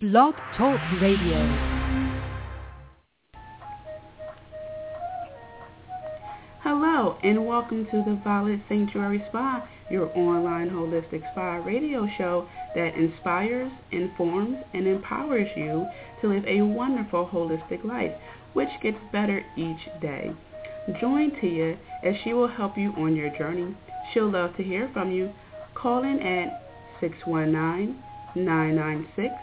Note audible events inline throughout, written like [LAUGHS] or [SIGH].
Blog Talk Radio. Hello, and welcome to the Violet Sanctuary Spa, your online holistic spa radio show that inspires, informs, and empowers you to live a wonderful holistic life, which gets better each day. Join Tia as she will help you on your journey. She'll love to hear from you. Call in at 619 996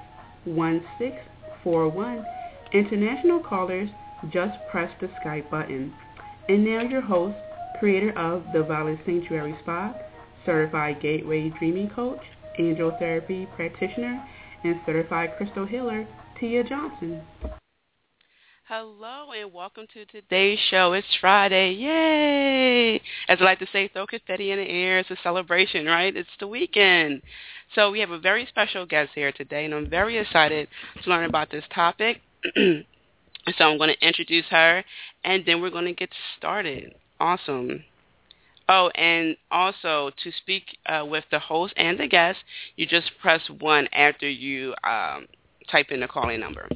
1641. International callers, just press the Skype button. And now your host, creator of the Violet Sanctuary Spa, certified Gateway Dreaming Coach, Angel Therapy Practitioner, and certified Crystal Healer, Tia Johnson. Hello and welcome to today's show. It's Friday. Yay! As I like to say, throw confetti in the air. It's a celebration, right? It's the weekend. So we have a very special guest here today, and I'm very excited to learn about this topic. [CLEARS THROAT] so I'm going to introduce her, and then we're going to get started. Awesome. Oh, and also to speak uh, with the host and the guest, you just press 1 after you um, type in the calling number.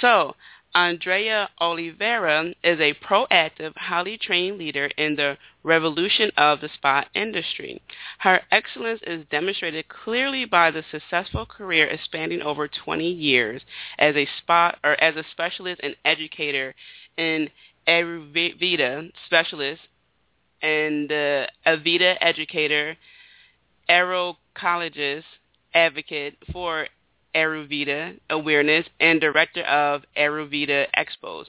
So Andrea Olivera is a proactive, highly trained leader in the revolution of the spa industry. Her excellence is demonstrated clearly by the successful career expanding over 20 years as a spa or as a specialist and educator in Ayurveda specialist and uh, Aveda educator, aerocologist, advocate for Ayurveda Awareness and Director of Ayurveda Expos.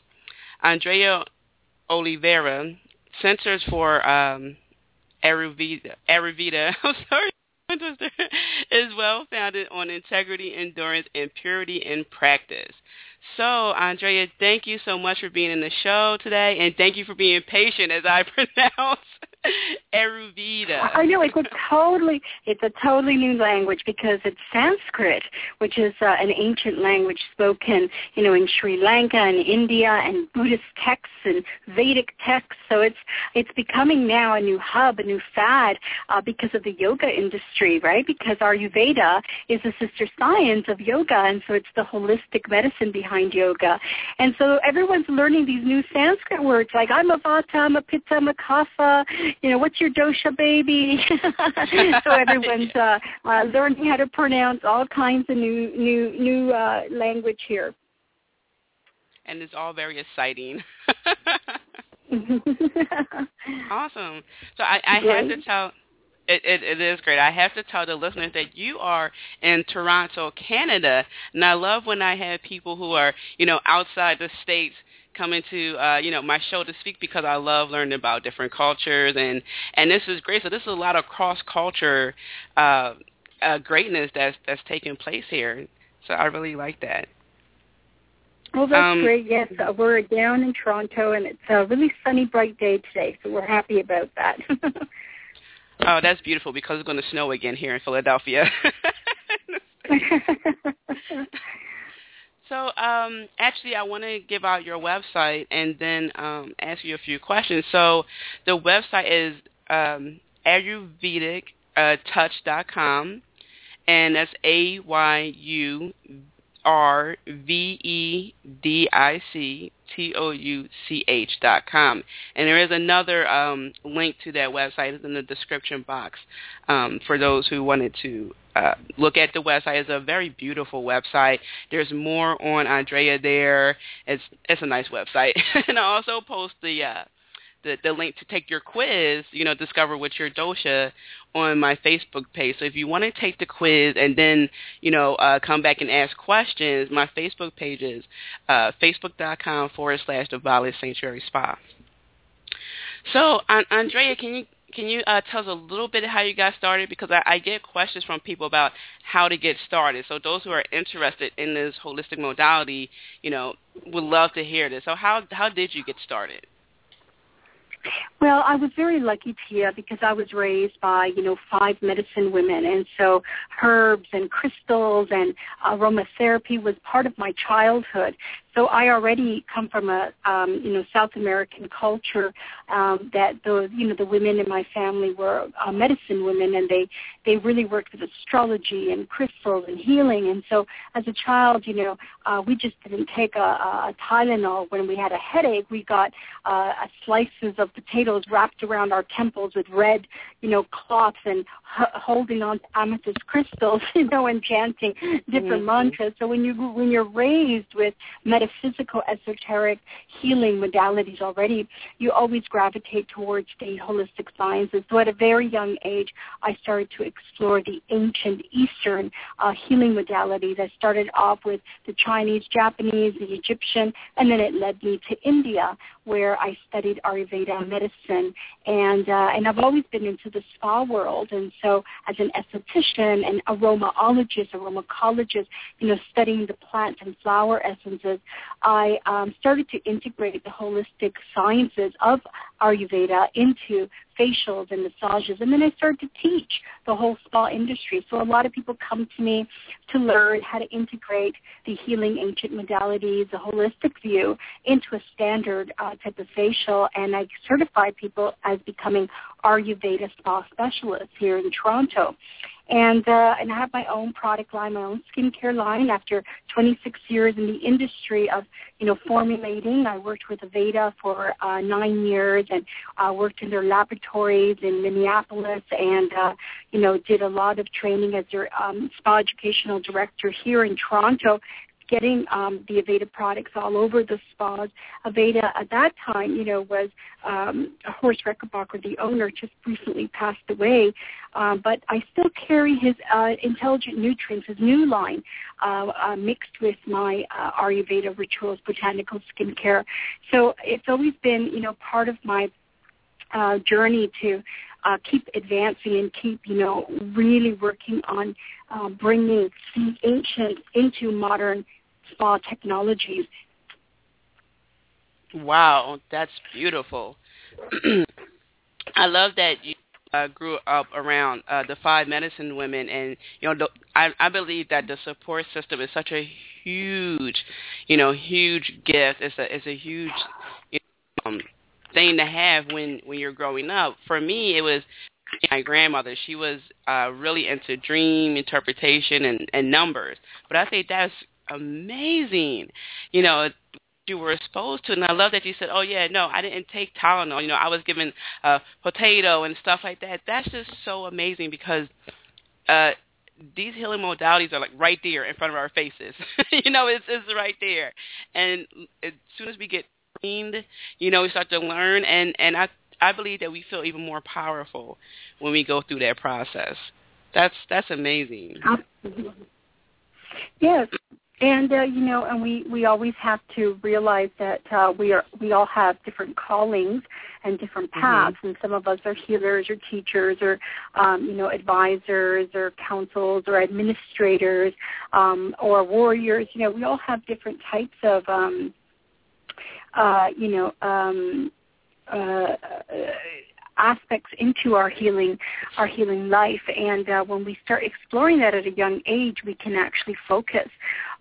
Andrea Olivera, Centers for um, Ayurveda [LAUGHS] I'm sorry, is well founded on integrity, endurance, and purity in practice. So, Andrea, thank you so much for being in the show today, and thank you for being patient as I [LAUGHS] pronounce [LAUGHS] Ayurveda. I know it's a totally it's a totally new language because it's Sanskrit, which is uh, an ancient language spoken, you know, in Sri Lanka and India and Buddhist texts and Vedic texts. So it's it's becoming now a new hub, a new fad uh, because of the yoga industry, right? Because Ayurveda is a sister science of yoga, and so it's the holistic medicine behind yoga. And so everyone's learning these new Sanskrit words like I'm a Vata, I'm a Pitta, I'm a Kapha you know, what's your dosha, baby? [LAUGHS] so everyone's [LAUGHS] uh, uh, learning how to pronounce all kinds of new new new uh, language here. And it's all very exciting. [LAUGHS] awesome. So I, I have to tell. It, it, it is great. I have to tell the listeners that you are in Toronto, Canada, and I love when I have people who are, you know, outside the states coming to uh, you know my show to speak because I love learning about different cultures and and this is great. So this is a lot of cross culture uh, uh, greatness that's that's taking place here. So I really like that. Well, that's um, great. Yes, uh, we're down in Toronto, and it's a really sunny, bright day today, so we're happy about that. [LAUGHS] oh, that's beautiful because it's going to snow again here in Philadelphia. [LAUGHS] [LAUGHS] So um, actually, I want to give out your website and then um, ask you a few questions. So the website is um, AyurvedicTouch.com, and that's A Y U R V E D I C T O U C H dot com. And there is another um, link to that website in the description box um, for those who wanted to uh, look at the website. It's a very beautiful website. There's more on Andrea there. It's it's a nice website. [LAUGHS] and I also post the uh, the, the link to take your quiz, you know, discover what's your dosha on my Facebook page. So if you want to take the quiz and then, you know, uh, come back and ask questions, my Facebook page is uh, facebook.com forward slash the Violet Sanctuary Spa. So, Andrea, can you can you uh, tell us a little bit how you got started? Because I, I get questions from people about how to get started. So those who are interested in this holistic modality, you know, would love to hear this. So how how did you get started? Well, I was very lucky, Tia, because I was raised by, you know, five medicine women. And so herbs and crystals and aromatherapy was part of my childhood. So I already come from a um, you know South American culture um, that the you know the women in my family were uh, medicine women, and they they really worked with astrology and crystals and healing. And so as a child, you know, uh, we just didn't take a, a Tylenol when we had a headache. We got uh, slices of potatoes wrapped around our temples with red, you know, cloths and h- holding on to amethyst crystals, [LAUGHS] you know, and chanting different mm-hmm. mantras. So when you when you're raised with metaphysical, esoteric healing modalities already, you always gravitate towards the holistic sciences. So at a very young age, I started to explore the ancient Eastern uh, healing modalities. I started off with the Chinese, Japanese, the Egyptian, and then it led me to India, where I studied Ayurveda medicine. And uh, and I've always been into the spa world. And so as an esthetician and aromaologist, aromacologist, you know, studying the plant and flower essences, I um, started to integrate the holistic sciences of Ayurveda into facials and massages. And then I started to teach the whole spa industry. So a lot of people come to me to learn how to integrate the healing ancient modalities, the holistic view into a standard uh, type of facial. And I certify people as becoming Ayurveda spa specialist here in Toronto and uh, and I have my own product line, my own skincare line. After 26 years in the industry of you know formulating, I worked with Aveda for uh, nine years and uh, worked in their laboratories in Minneapolis, and uh, you know did a lot of training as their um, spa educational director here in Toronto getting um, the Aveda products all over the spas. Aveda at that time, you know, was um, Horst Rechelbacher, the owner, just recently passed away, uh, but I still carry his uh, intelligent nutrients, his new line, uh, uh, mixed with my uh, Ayurveda rituals, botanical skincare. So it's always been, you know, part of my uh, journey to uh, keep advancing and keep, you know, really working on uh, bringing the ancient into modern spa technologies. Wow, that's beautiful. [CLEARS THROAT] I love that you uh, grew up around uh, the five medicine women, and you know, the, I, I believe that the support system is such a huge, you know, huge gift. It's a it's a huge you know, um, thing to have when when you're growing up. For me, it was my grandmother. She was uh, really into dream interpretation and, and numbers. But I think that's amazing. You know, you were exposed to. And I love that you said, oh, yeah, no, I didn't take Tylenol. You know, I was given uh, potato and stuff like that. That's just so amazing because uh, these healing modalities are like right there in front of our faces. [LAUGHS] you know, it's, it's right there. And as soon as we get trained, you know, we start to learn. And, and I, I believe that we feel even more powerful when we go through that process. That's that's amazing. Absolutely. Yes, and uh, you know, and we we always have to realize that uh, we are we all have different callings and different mm-hmm. paths, mm-hmm. and some of us are healers or teachers or um, you know advisors or counsels or administrators um, or warriors. You know, we all have different types of um, uh, you know. Um, uh, aspects into our healing our healing life and uh, when we start exploring that at a young age we can actually focus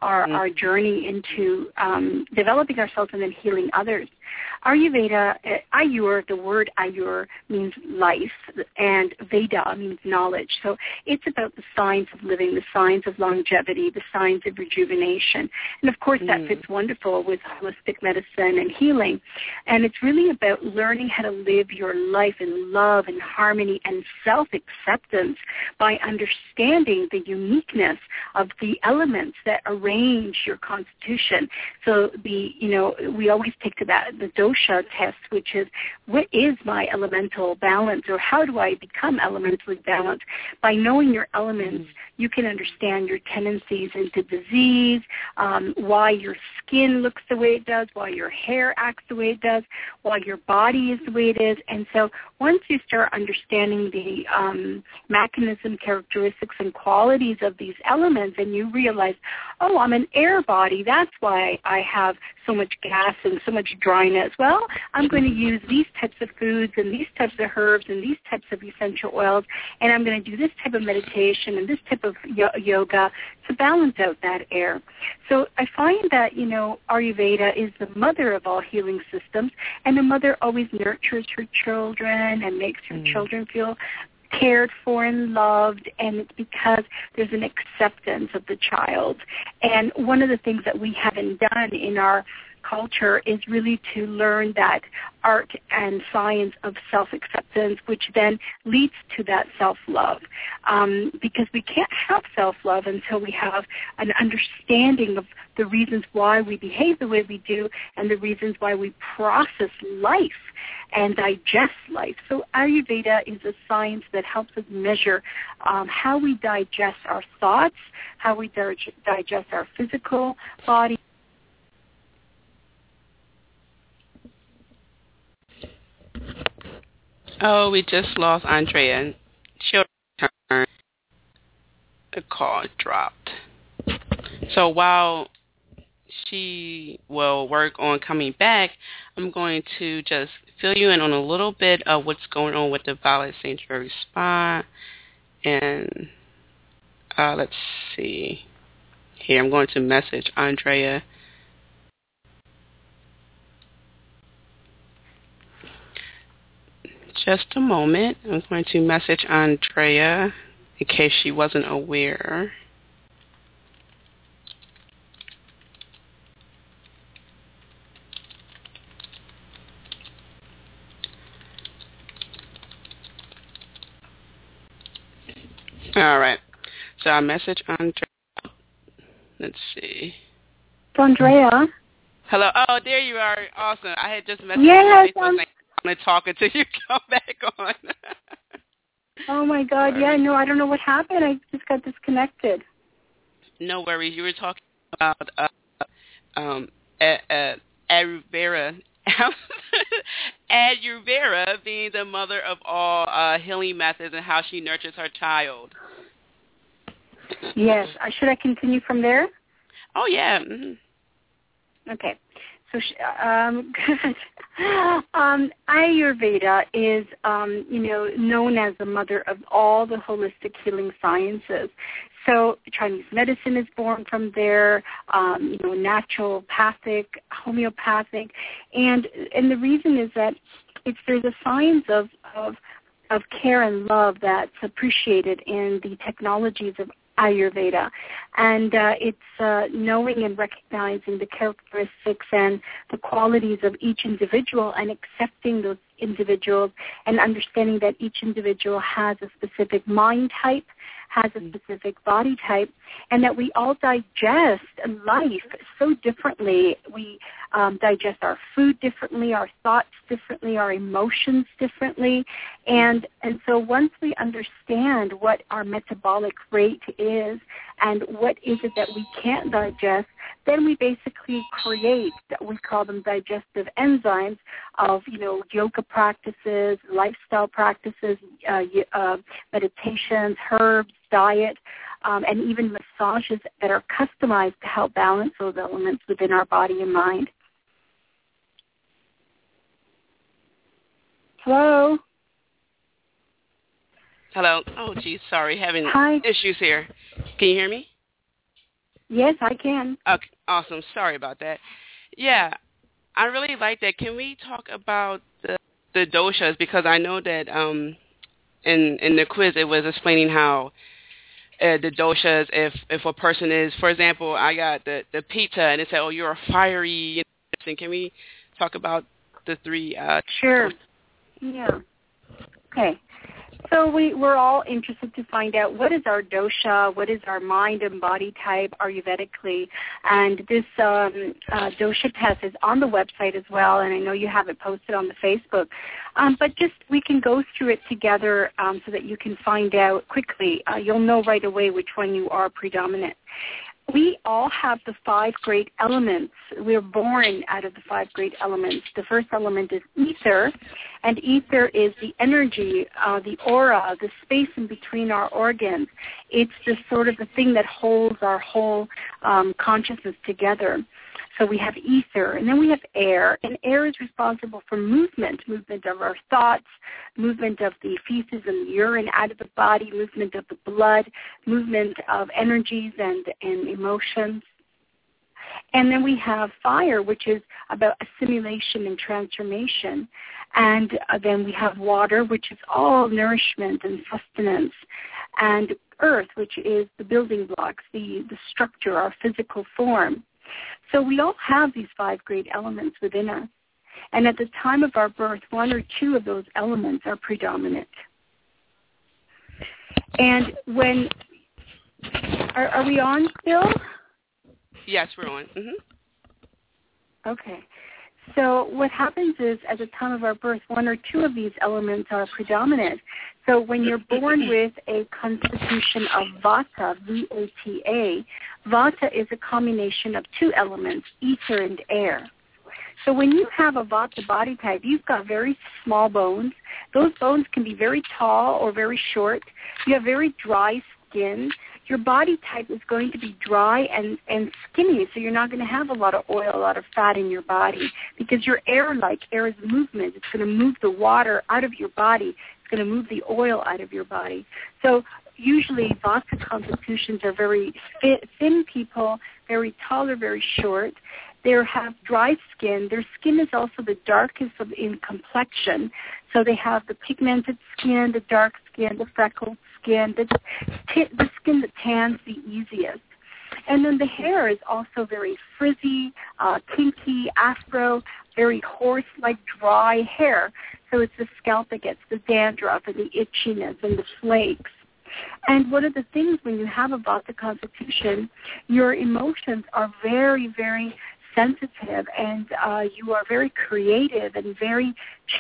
our, mm-hmm. our journey into um, developing ourselves and then healing others Ayurveda, uh, Ayur, the word Ayur means life, and Veda means knowledge. So it's about the science of living, the science of longevity, the science of rejuvenation. And of course that mm. fits wonderful with holistic medicine and healing. And it's really about learning how to live your life in love and harmony and self-acceptance by understanding the uniqueness of the elements that arrange your constitution. So the, you know, we always take to that, the dosha test, which is what is my elemental balance or how do I become elementally balanced? By knowing your elements, you can understand your tendencies into disease, um, why your skin looks the way it does, why your hair acts the way it does, why your body is the way it is. And so once you start understanding the um, mechanism, characteristics, and qualities of these elements, and you realize, oh, I'm an air body. That's why I have so much gas and so much dryness. Well, I'm going to use these types of foods and these types of herbs and these types of essential oils, and I'm going to do this type of meditation and this type of yoga to balance out that air. So I find that, you know, Ayurveda is the mother of all healing systems, and the mother always nurtures her children and makes her mm. children feel cared for and loved and it's because there's an acceptance of the child. And one of the things that we haven't done in our culture is really to learn that art and science of self-acceptance, which then leads to that self-love. Um, because we can't have self-love until we have an understanding of the reasons why we behave the way we do and the reasons why we process life and digest life. So Ayurveda is a science that helps us measure um, how we digest our thoughts, how we digest our physical body. Oh, we just lost Andrea. She'll return. The call dropped. So while she will work on coming back, I'm going to just fill you in on a little bit of what's going on with the Violet Sanctuary Spa. And uh, let's see. Here, I'm going to message Andrea. Just a moment. I'm going to message Andrea in case she wasn't aware. All right. So I message Andrea. Let's see. Andrea. Hello. Oh, there you are. Awesome. I had just messaged yes, you. I'm going to talk until you [LAUGHS] come back on. oh my God. Yeah. No, I don't know what happened. I just got disconnected. No worries. You were talking about uh, um, uh, Ayurveda [LAUGHS] Ayurveda being the mother of all uh, healing methods and how she nurtures her child. Yes. Uh, should I continue from there? Oh yeah. Mm-hmm. Okay. So um, [LAUGHS] um, Ayurveda is, um, you know, known as the mother of all the holistic healing sciences. So Chinese medicine is born from there, um, you know, naturopathic, homeopathic, and and the reason is that it's there's a science of of of care and love that's appreciated in the technologies of Ayurveda. And uh, it's uh, knowing and recognizing the characteristics and the qualities of each individual and accepting those individuals and understanding that each individual has a specific mind type has a specific body type, and that we all digest life so differently. We um, digest our food differently, our thoughts differently, our emotions differently, and and so once we understand what our metabolic rate is and what is it that we can't digest, then we basically create we call them digestive enzymes of you know yoga practices, lifestyle practices, uh, uh, meditations, herbs, diet, um, and even massages that are customized to help balance those elements within our body and mind. Hello. Hello. Oh, geez, sorry, having Hi. issues here. Can you hear me? Yes, I can. Okay, awesome. Sorry about that. Yeah, I really like that. Can we talk about the the doshas because I know that um in in the quiz it was explaining how uh, the doshas if if a person is for example I got the the pitta and it said oh you're a fiery and can we talk about the three uh sure. yeah. Okay so we, we're all interested to find out what is our dosha, what is our mind and body type Ayurvedically. And this um, uh, dosha test is on the website as well, and I know you have it posted on the Facebook. Um, but just we can go through it together um, so that you can find out quickly. Uh, you'll know right away which one you are predominant we all have the five great elements. We're born out of the five great elements. The first element is ether, and ether is the energy, uh, the aura, the space in between our organs. It's the sort of the thing that holds our whole um, consciousness together. So we have ether, and then we have air, and air is responsible for movement, movement of our thoughts, movement of the feces and the urine out of the body, movement of the blood, movement of energies and, and emotions. And then we have fire, which is about assimilation and transformation. And uh, then we have water, which is all nourishment and sustenance. And earth, which is the building blocks, the, the structure, our physical form. So we all have these five great elements within us. And at the time of our birth, one or two of those elements are predominant. And when are, are we on still? Yes, we're on. Mm-hmm. Okay. So what happens is at the time of our birth, one or two of these elements are predominant. So when you're born [LAUGHS] with a constitution of Vata, V-A-T-A, Vata is a combination of two elements, ether and air. So when you have a Vata body type, you've got very small bones. Those bones can be very tall or very short. You have very dry skin your body type is going to be dry and, and skinny, so you're not going to have a lot of oil, a lot of fat in your body because you're air-like. Air is movement. It's going to move the water out of your body. It's going to move the oil out of your body. So usually Vata constitutions are very thin people, very tall or very short. They have dry skin. Their skin is also the darkest of, in complexion. So they have the pigmented skin, the dark skin, the freckled skin, the, the skin that tans the easiest. And then the hair is also very frizzy, uh, kinky, afro, very horse-like dry hair. So it's the scalp that gets the dandruff and the itchiness and the flakes. And one of the things when you have a Vata constitution, your emotions are very, very sensitive and uh, you are very creative and very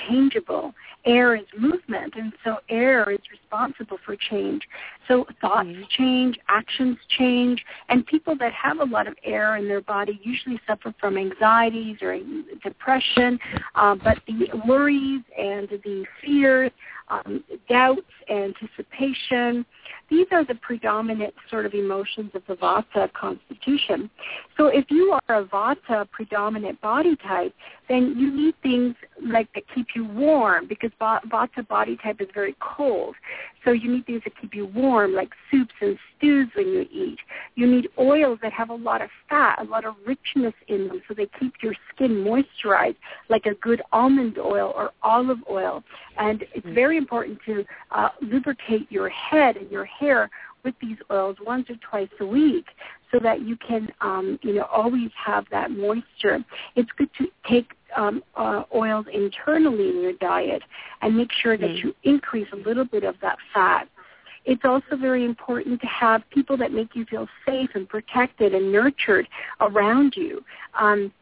changeable. Air is movement, and so air is responsible for change. So thoughts mm-hmm. change, actions change, and people that have a lot of air in their body usually suffer from anxieties or depression, uh, but the worries and the fears, um, doubts, anticipation, these are the predominant sort of emotions of the Vata constitution. So if you are a Vata predominant body type, then you need things like that keep you warm because Vata body type is very cold. So you need things that keep you warm, like soups and stews when you eat. You need oils that have a lot of fat, a lot of richness in them, so they keep your skin moisturized, like a good almond oil or olive oil. And it's mm. very important to uh, lubricate your head and your hair with these oils once or twice a week so that you can, um, you know, always have that moisture. It's good to take um, uh, oils internally in your diet and make sure that mm. you increase a little bit of that fat. It's also very important to have people that make you feel safe and protected and nurtured around you. Um,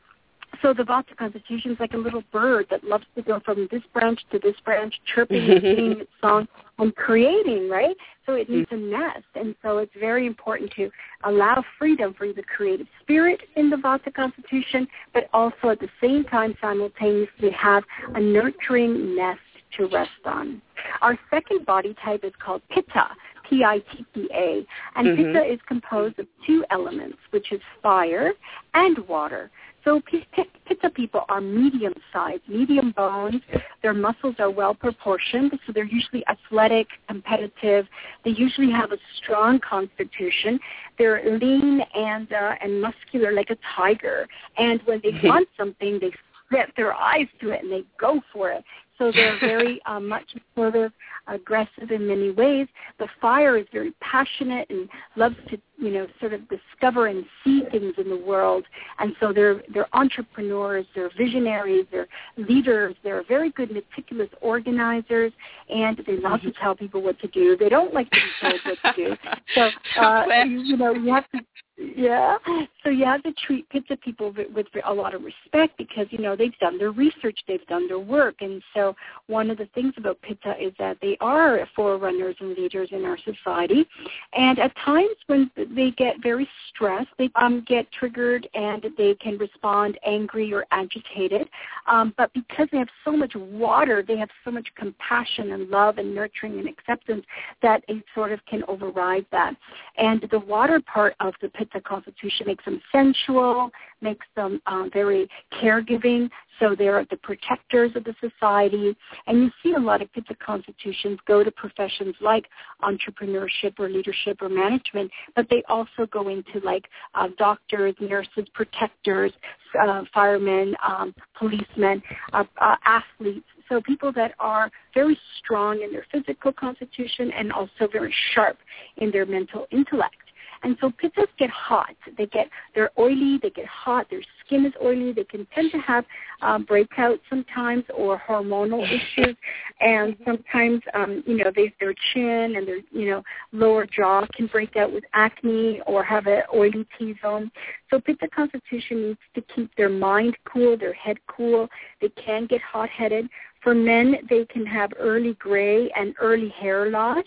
so the Vata constitution is like a little bird that loves to go from this branch to this branch, chirping and [LAUGHS] singing its song and creating, right? So it needs a nest. And so it's very important to allow freedom for the creative spirit in the Vata constitution, but also at the same time simultaneously have a nurturing nest to rest on. Our second body type is called Pitta, P-I-T-T-A, and mm-hmm. Pitta is composed of two elements, which is fire and water. So Pitta people are medium-sized, medium bones. Their muscles are well proportioned, so they're usually athletic, competitive. They usually have a strong constitution. They're lean and uh, and muscular like a tiger. And when they [LAUGHS] want something, they set their eyes to it and they go for it. So they're very [LAUGHS] uh, much sort of aggressive in many ways. The fire is very passionate and loves to, you know, sort of discover and see things in the world. And so they're they're entrepreneurs, they're visionaries, they're leaders, they're very good meticulous organizers, and they love to tell people what to do. They don't like to be told what to do. [LAUGHS] So uh, you, you know, you have to yeah. So you have to treat Pitta people with, a lot of respect because, you know, they've done their research, they've done their work. And so one of the things about Pitta is that they are forerunners and leaders in our society. And at times when they get very stressed, they um, get triggered and they can respond angry or agitated. Um, but because they have so much water, they have so much compassion and love and nurturing and acceptance that it sort of can override that. And the water part of the Pitta Pitta constitution makes them sensual, makes them um, very caregiving. So they're the protectors of the society. And you see a lot of Pitta constitutions go to professions like entrepreneurship or leadership or management, but they also go into like uh, doctors, nurses, protectors, uh, firemen, um, policemen, uh, uh, athletes. So people that are very strong in their physical constitution and also very sharp in their mental intellect. And so pittas get hot. They get they're oily. They get hot. Their skin is oily. They can tend to have um, breakouts sometimes or hormonal [LAUGHS] issues, and sometimes um, you know they, their chin and their you know lower jaw can break out with acne or have an oily T zone. So pitta constitution needs to keep their mind cool, their head cool. They can get hot headed. For men, they can have early gray and early hair loss,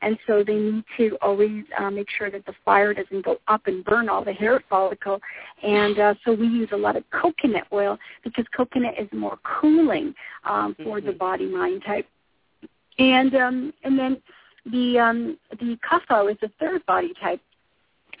and so they need to always uh, make sure that the fire doesn't go up and burn all the hair follicle. And uh, so we use a lot of coconut oil because coconut is more cooling um, for mm-hmm. the body mind type. And um, and then the um, the kapha is the third body type,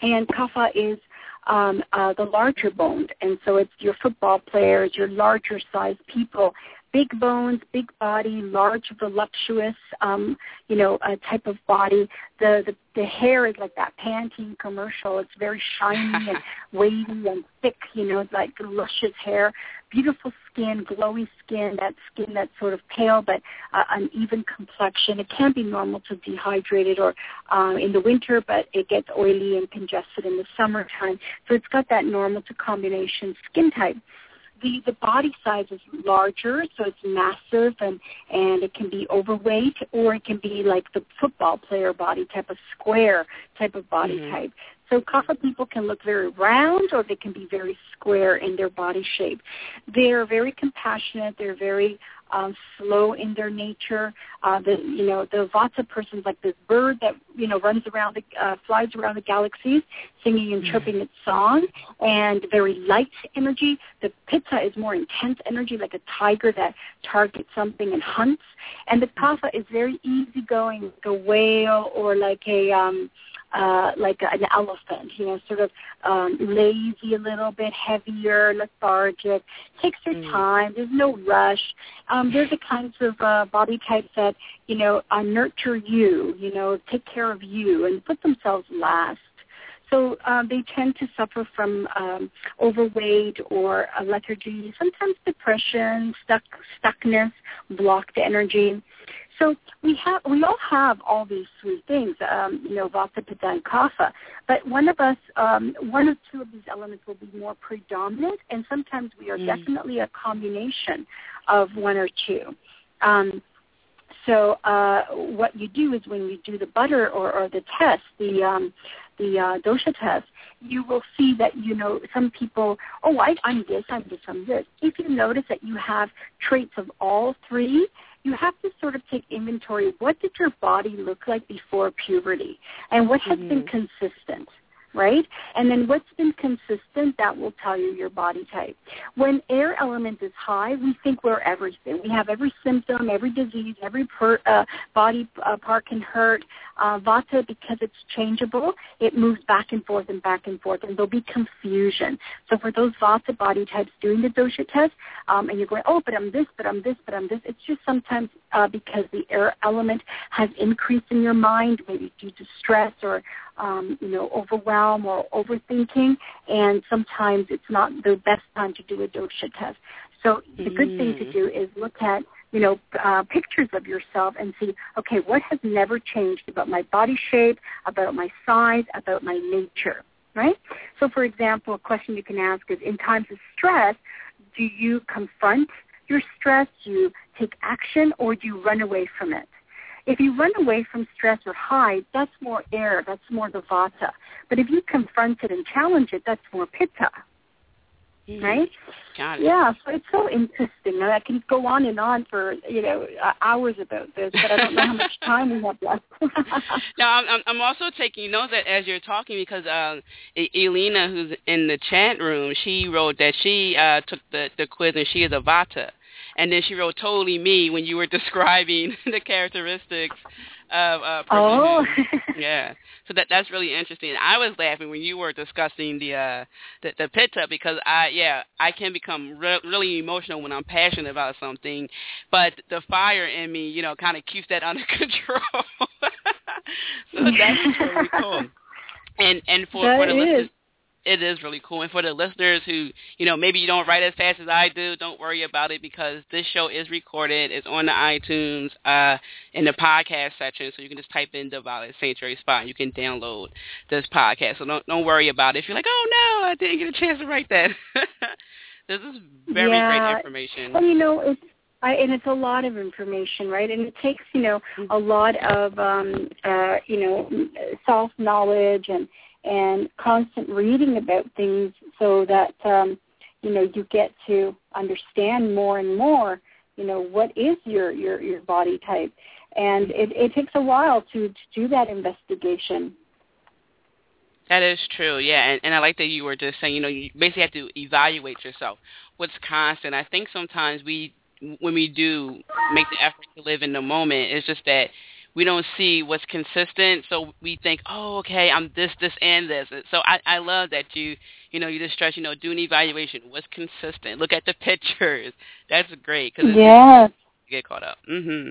and kapha is um, uh, the larger boned, and so it's your football players, your larger sized people big bones, big body, large, voluptuous, um, you know, a type of body. The, the the hair is like that Pantene commercial. It's very shiny and [LAUGHS] wavy and thick, you know, like luscious hair. Beautiful skin, glowy skin. That skin that's sort of pale but uh, uneven complexion. It can be normal to dehydrated or um, in the winter, but it gets oily and congested in the summertime. So it's got that normal to combination skin type the the body size is larger, so it's massive and and it can be overweight or it can be like the football player body type of square type of body mm-hmm. type. So kapha people can look very round or they can be very square in their body shape. They're very compassionate. They're very um, slow in their nature. Uh, the you know the Vata person's like this bird that you know runs around the uh, flies around the galaxies, singing and chirping its song, and very light energy. The Pitta is more intense energy, like a tiger that targets something and hunts. And the Kapha is very easygoing, like a whale or like a um, uh, like an elephant, you know, sort of um, lazy a little bit, heavier, lethargic, takes their mm. time. There's no rush. Um, they're the kinds of uh, body types that, you know, uh, nurture you, you know, take care of you and put themselves last. So um, they tend to suffer from um, overweight or lethargy, sometimes depression, stuck, stuckness, blocked energy. So we have we all have all these three things, um, you know, Vata, Pitta, and Kapha. But one of us, um, one or two of these elements will be more predominant, and sometimes we are mm. definitely a combination of one or two. Um, so uh, what you do is when you do the butter or, or the test, the um, the uh, dosha test, you will see that you know some people. Oh, I, I'm this, I'm this, I'm this. If you notice that you have traits of all three, you have to sort of take inventory. What did your body look like before puberty, and what has mm-hmm. been consistent? Right? And then what's been consistent, that will tell you your body type. When air element is high, we think we're everything. We have every symptom, every disease, every per, uh, body uh, part can hurt. Uh, vata, because it's changeable, it moves back and forth and back and forth, and there'll be confusion. So for those vata body types doing the dosha test, um, and you're going, oh, but I'm this, but I'm this, but I'm this, it's just sometimes uh, because the air element has increased in your mind, maybe due to stress or um, you know, overwhelm or overthinking, and sometimes it's not the best time to do a dosha test. So the mm. good thing to mm. do is look at, you know, uh, pictures of yourself and see, okay, what has never changed about my body shape, about my size, about my nature, right? So for example, a question you can ask is, in times of stress, do you confront your stress, do you take action, or do you run away from it? If you run away from stress or hide, that's more air, that's more the vata. But if you confront it and challenge it, that's more pitta. Mm-hmm. Right? Got it. Yeah, so it's so interesting. I can go on and on for you know hours about this, but I don't know how much time we have left. [LAUGHS] now, I'm, I'm also taking notes that as you're talking because uh, Elena, who's in the chat room, she wrote that she uh, took the the quiz and she is a Vata and then she wrote totally me when you were [LAUGHS] describing the characteristics of uh, oh. [LAUGHS] yeah. So that that's really interesting. I was laughing when you were discussing the uh the, the pitta because I yeah I can become re- really emotional when I'm passionate about something, but the fire in me you know kind of keeps that [LAUGHS] under control. so that's really cool. And and for, that for the is. listeners it is really cool. And for the listeners who, you know, maybe you don't write as fast as I do, don't worry about it because this show is recorded. It's on the iTunes uh, in the podcast section, so you can just type in the Violet Sanctuary Spot. and you can download this podcast. So don't don't worry about it. If you're like, oh no, I didn't get a chance to write that. [LAUGHS] this is very yeah. great information. Well, you know, it's I, and it's a lot of information, right? And it takes, you know, a lot of, um, uh, you know, self knowledge and and constant reading about things so that um, you know you get to understand more and more you know what is your your your body type. And it, it takes a while to to do that investigation. That is true yeah and, and i like that you were just saying you know you basically have to evaluate yourself what's constant. I think sometimes we when we do make the effort to live in the moment it's just that we don't see what's consistent, so we think, oh, okay, I'm this, this, and this. So I, I love that you, you know, you just stress, you know, do an evaluation. What's consistent? Look at the [LAUGHS] pictures. That's great because yeah, get caught up. Mm-hmm.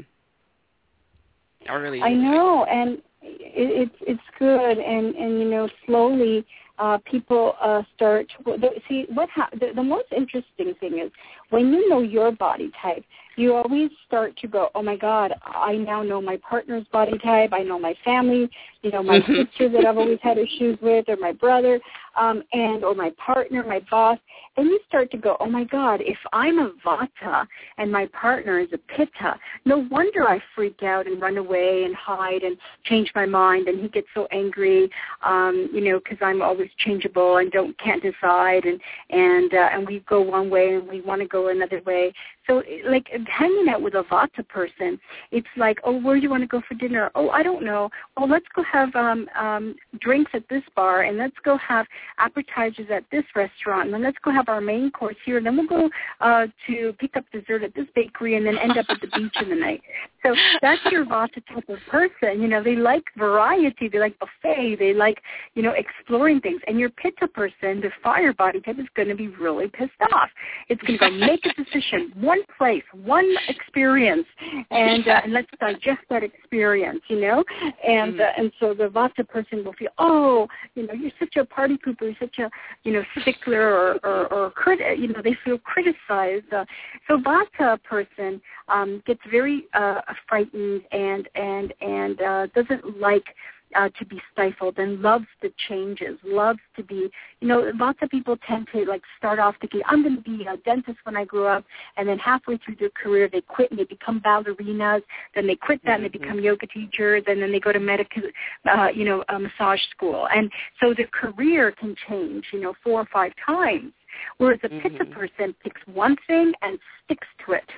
I really. I know, and it, it's it's good, and and you know, slowly uh, people uh, start. To, see what ha- the, the most interesting thing is when you know your body type you always start to go, oh my God, I now know my partner's body type. I know my family, you know, my Mm-hmm. sister that I've always had issues with, or my brother, um, and or my partner, my boss. And you start to go, oh my God, if I'm a Vata and my partner is a Pitta, no wonder I freak out and run away and hide and change my mind. And he gets so angry, um, you know, because I'm always changeable and don't can't decide, and and uh, and we go one way and we want to go another way. So like hanging out with a Vata person, it's like, oh, where do you want to go for dinner? Oh, I don't know. Well, let's go have um, um, drinks at this bar, and let's go have appetizers at this restaurant, and then let's go have our main course here, and then we'll go uh, to pick up dessert at this bakery, and then end up at the [LAUGHS] beach in the night. So that's your Vata type of person. You know, they like variety, they like buffet, they like, you know, exploring things. And your Pitta person, the fire body type, is going to be really pissed off. It's going to go make a [LAUGHS] decision, one place, one experience, and uh, and let's digest that experience. You know, and uh, and so the Vata person will feel, oh, you know, you're such a party pooper, you're such a you know stickler or or, or crit- you know, they feel criticized. Uh, so Vata person um, gets very uh, frightened and and and uh, doesn't like uh, to be stifled and loves the changes, loves to be, you know, lots of people tend to like start off thinking, I'm going to be a dentist when I grow up, and then halfway through their career they quit and they become ballerinas, then they quit that and they become yoga teachers, and then they go to medical, uh, you know, a massage school. And so the career can change, you know, four or five times. Whereas a pitta Mhm. person picks one thing and sticks to it,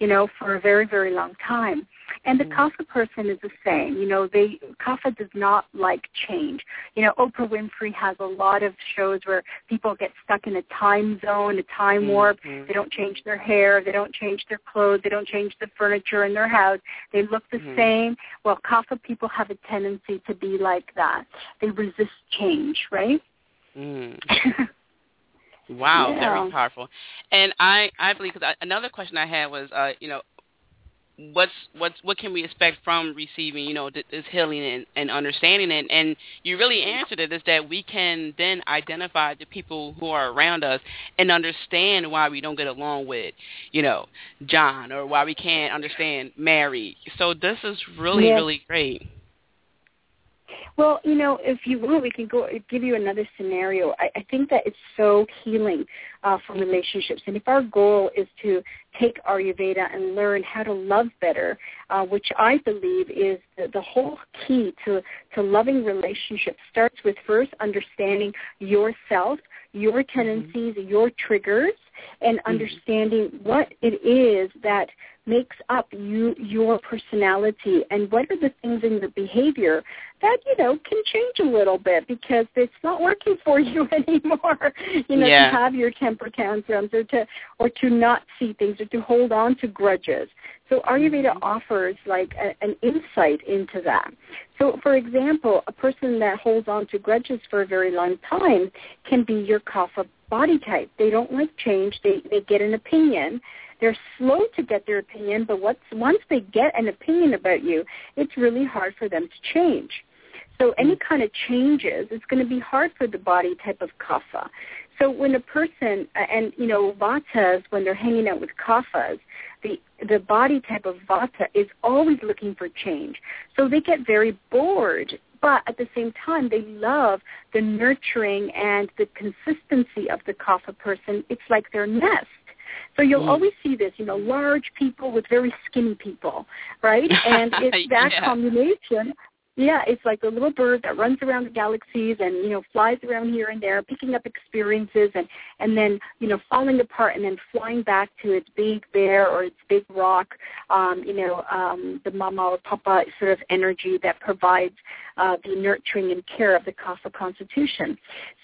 you know, for a very, very long time. And the kapha person is the same. You know, they kapha does not like change. You know, Oprah Winfrey has a lot of shows where people get stuck in a time zone, a time warp. Mhm. They don't change their hair, they don't change their clothes, they don't change the furniture in their house. They look the Mhm. same. Well, kapha people have a tendency to be like that. They resist change, right? [LAUGHS] Wow, Yeah. very powerful. And I, I believe because another question I had was, uh, you know, what's what's what can we expect from receiving, you know, th- this healing and, and understanding it? And you really answered it is that we can then identify the people who are around us and understand why we don't get along with, you know, John or why we can't understand Mary. So this is really Yes. really great. Well, you know, if you want, we can go give you another scenario. I, I think that it's so healing uh, for relationships, and if our goal is to take Ayurveda and learn how to love better, uh, which I believe is the, the whole key to to loving relationships, starts with first understanding yourself, your tendencies, your triggers, and understanding what it is that makes up you your personality. And what are the things in your behavior that you know can change a little bit because it's not working for [LAUGHS] you anymore. You know yeah. to have your temper tantrums or to or to not see things or to hold on to grudges. So ayurveda mm-hmm. offers like a, an insight into that? So for example a person that holds on to grudges for a very long time can be your kapha body type. They don't like change. They they get an opinion they're slow to get their opinion, but once once they get an opinion about you, it's really hard for them to change. So any mm. kind of changes, it's going to be hard for the body type of kapha. So when a person, and you know, vatas, when they're hanging out with kaphas, the the body type of vata is always looking for change. So they get very bored, but at the same time, they love the nurturing and the consistency of the kapha person. It's like their nest. So you'll mm. always see this, you know, large people with very skinny people, right? [LAUGHS] And it's that yeah. combination yeah, it's like a little bird that runs around the galaxies and you know flies around here and there, picking up experiences and and then you know falling apart and then flying back to its big bear or its big rock. Um, you know, um, the mama or papa sort of energy that provides uh, the nurturing and care of the kapha constitution.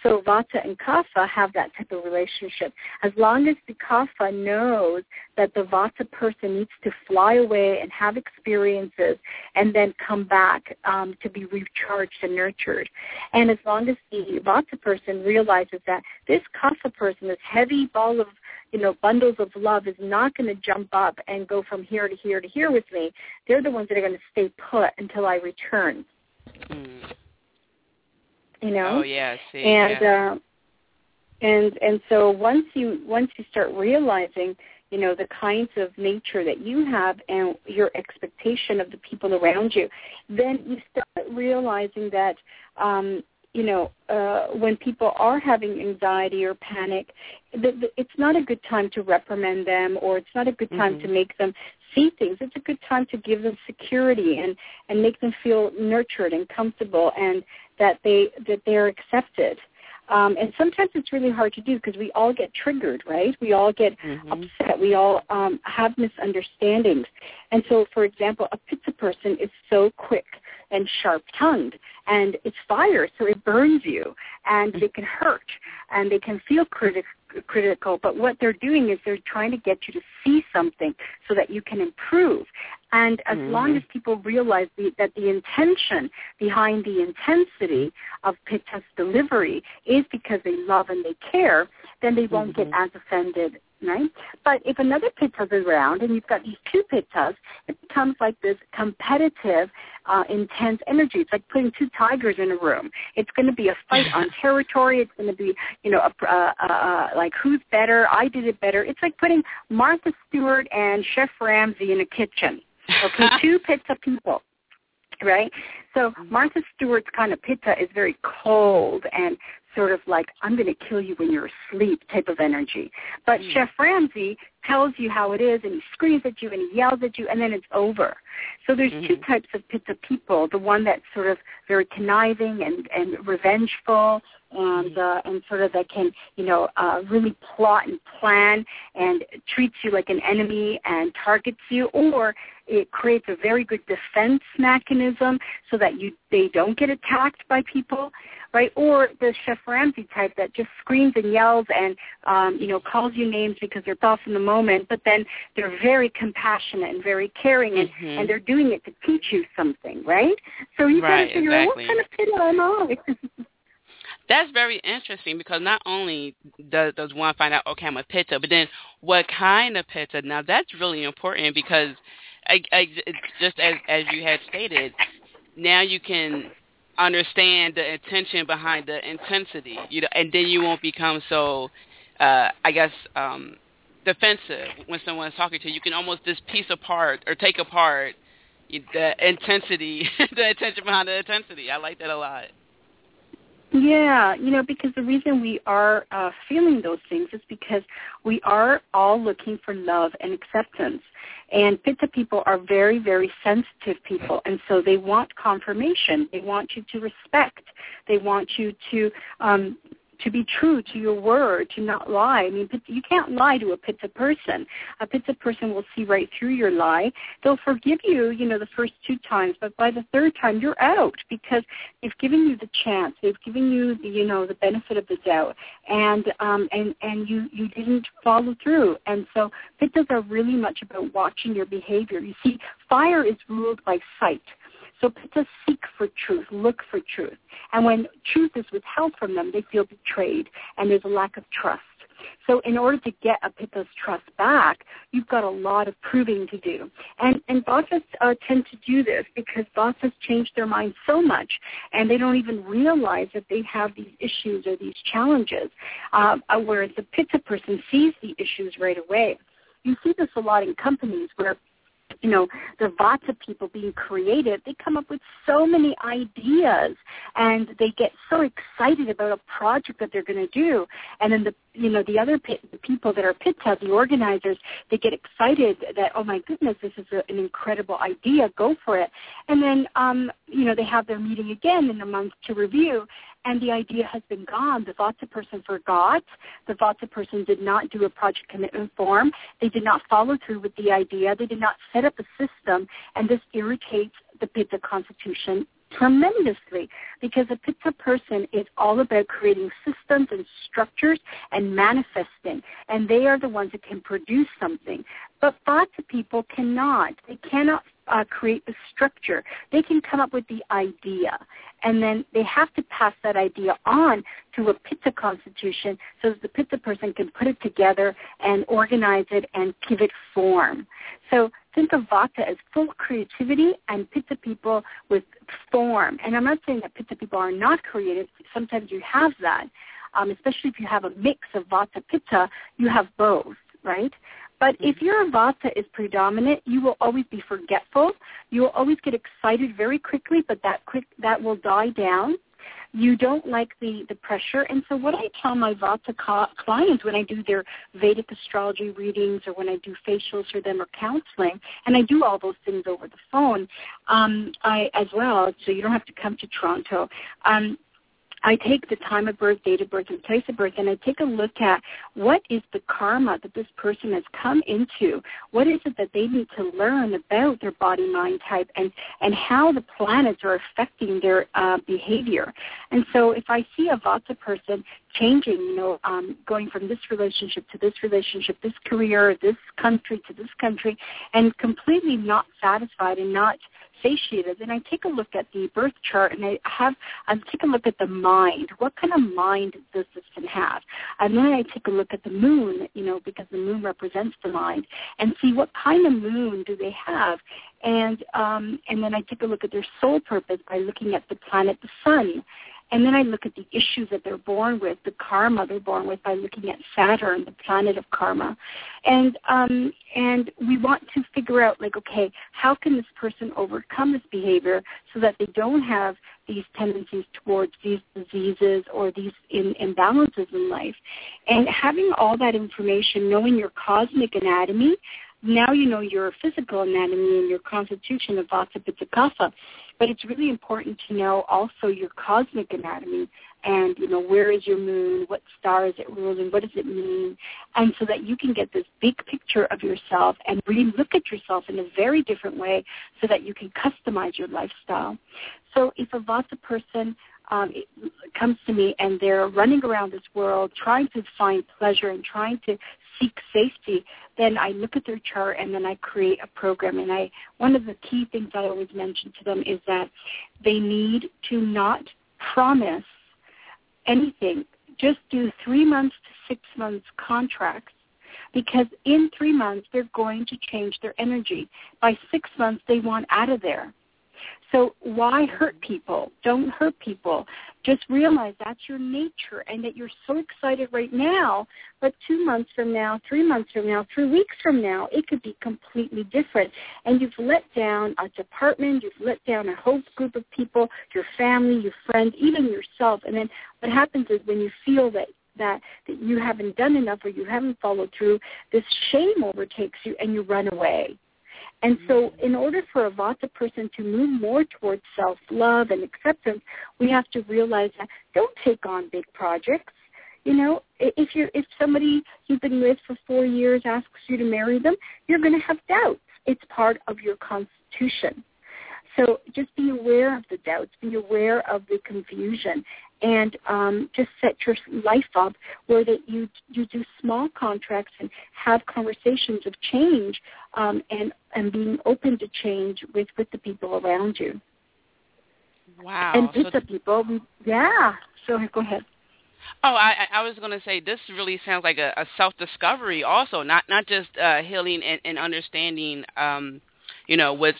So vata and kapha have that type of relationship. As long as the kapha knows that the vata person needs to fly away and have experiences and then come back. Um, to be recharged and nurtured. And as long as the Vata person realizes that this Kapha person, this heavy ball of you know, bundles of love is not going to jump up and go from here to here to here with me. They're the ones that are going to stay put until I return. Mm. You know? Oh yeah, see. And yeah. uh and and so once you once you start realizing you know, the kinds of nature that you have and your expectation of the people around you, then you start realizing that, um, you know, uh, when people are having anxiety or panic, the, the, it's not a good time to reprimand them or it's not a good time mm-hmm. to make them see things. It's a good time to give them security and, and make them feel nurtured and comfortable and that they that they're accepted. Um, and sometimes it's really hard to do because we all get triggered, right? We all get mm-hmm. upset. We all um, have misunderstandings. And so, for example, a pitta person is so quick and sharp-tongued, and it's fire, so it burns you, and it can hurt, and they can feel critical critical, but what they're doing is they're trying to get you to see something so that you can improve. And as mm-hmm. long as people realize the, that the intention behind the intensity of Pitta's delivery is because they love and they care, then they won't mm-hmm. get as offended right? But if another pitta is around and you've got these two pittas, it becomes like this competitive, uh, intense energy. It's like putting two tigers in a room. It's going to be a fight on [LAUGHS] territory. It's going to be, you know, a, uh, uh, like who's better? I did it better. It's like putting Martha Stewart and Chef Ramsay in a kitchen. Okay, [LAUGHS] two pitta people right? So mm-hmm. Martha Stewart's kind of pitta is very cold and sort of like I'm going to kill you when you're asleep type of energy. But mm. Chef Ramsay tells you how it is and he screams at you and he yells at you and then it's over. So there's mm-hmm. two types of pitta people. The one that's sort of very conniving and, and revengeful and mm-hmm. uh, and sort of that can you know uh, really plot and plan and treats you like an enemy and targets you, or it creates a very good defense mechanism so that you they don't get attacked by people, right? Or the Chef Ramsay type that just screams and yells and um, you know calls you names because they're tough in the moment, but then they're very compassionate and very caring, and, mm-hmm. and they're doing it to teach you something, right? So you right, got to figure exactly. out what kind of kid am I? That's very interesting because not only does, does one find out, okay, I'm a pitta, but then what kind of pitta? Now that's really important because, I, I, just as as you had stated, now you can understand the intention behind the intensity, you know, and then you won't become so, uh, I guess, um, defensive when someone's talking to you. You can almost just piece apart or take apart the intensity, [LAUGHS] the intention behind the intensity. I like that a lot. Yeah, you know, because the reason we are uh, feeling those things is because we are all looking for love and acceptance. And Pitta people are very, very sensitive people, and so they want confirmation. They want you to respect. They want you to um, to be true to your word, to not lie. I mean, you can't lie to a pitta person. A pitta person will see right through your lie. They'll forgive you, you know, the first two times, but by the third time you're out because they've given you the chance. They've given you, the, you know, the benefit of the doubt, and um, and and you you didn't follow through. And so pittas are really much about watching your behavior. You see, fire is ruled by sight. So pittas seek for truth, look for truth. And when truth is withheld from them, they feel betrayed and there's a lack of trust. So in order to get a Pitta's trust back, you've got a lot of proving to do. And, and Vatas uh, tend to do this because Vatas change their mind so much and they don't even realize that they have these issues or these challenges, uh, whereas the Pitta person sees the issues right away. You see this a lot in companies where you know, the Vata people being creative, they come up with so many ideas and they get so excited about a project that they're going to do. And then the, you know, the other pit, the people that are Pitta, the organizers, they get excited that, oh my goodness, this is a, an incredible idea, go for it. And then, um, you know, they have their meeting again in a month to review and the idea has been gone. The Vata person forgot. The Vata person did not do a project commitment form. They did not follow through with the idea. They did not set up a system, and this irritates the Pitta constitution tremendously because a Pitta person is all about creating systems and structures and manifesting, and they are the ones that can produce something. But Vata people cannot. They cannot uh, create the structure. They can come up with the idea, and then they have to pass that idea on to a Pitta constitution so that the Pitta person can put it together and organize it and give it form. So think of Vata as full creativity and Pitta people with form. And I'm not saying that Pitta people are not creative. Sometimes you have that. Um, especially if you have a mix of Vata Pitta, you have both, right? But if mm-hmm. your vata is predominant, you will always be forgetful. You will always get excited very quickly, but that quick that will die down. You don't like the the pressure, and so what I tell my vata clients when I do their Vedic astrology readings or when I do facials for them or counseling, and I do all those things over the phone, um, I as well. So you don't have to come to Toronto. Um, I take the time of birth, date of birth, and place of birth, and I take a look at what is the karma that this person has come into. What is it that they need to learn about their body-mind type, and and how the planets are affecting their uh, behavior. And so, if I see a Vata person changing, you know, um, going from this relationship to this relationship, this career, this country to this country, and completely not satisfied and not satiated, then I take a look at the birth chart and I have I take a look at the mind. What kind of mind does this person have? And then I take a look at the moon, you know, because the moon represents the mind, and see what kind of moon do they have. And um, and then I take a look at their soul purpose by looking at the planet, the sun. And then I look at the issues that they're born with, the karma they're born with by looking at Saturn, the planet of karma. And um, and we want to figure out like, okay, how can this person overcome this behavior so that they don't have these tendencies towards these diseases or these in, imbalances in life. And having all that information, knowing your cosmic anatomy, now you know your physical anatomy and your constitution of Vata Pitta Kapha. But it's really important to know also your cosmic anatomy and, you know, where is your moon, what star is it ruling, what does it mean, and so that you can get this big picture of yourself and really look at yourself in a very different way so that you can customize your lifestyle. So if a Vata person um, comes to me and they're running around this world trying to find pleasure and trying to seek safety, then I look at their chart and then I create a program. And I one of the key things I always mention to them is that they need to not promise anything. Just do three months to six months contracts because in three months they're going to change their energy. By six months they want out of there. So why hurt people? Don't hurt people. Just realize that's your nature and that you're so excited right now, but two months from now, three months from now, three weeks from now, it could be completely different. And you've let down a department, you've let down a whole group of people, your family, your friends, even yourself. And then what happens is when you feel that that, that you haven't done enough or you haven't followed through, this shame overtakes you and you run away. And so in order for a Vata person to move more towards self-love and acceptance, we have to realize that don't take on big projects. You know, if you if somebody you've been with for four years asks you to marry them, you're going to have doubts. It's part of your constitution. So just be aware of the doubts, be aware of the confusion, and um, just set your life up where that you you do small contracts and have conversations of change um, and and being open to change with with the people around you. Wow. And with so the people, we, yeah. So go ahead. Oh, I, I was going to say this really sounds like a, a self-discovery, also not not just uh, healing and, and understanding, um, you know, with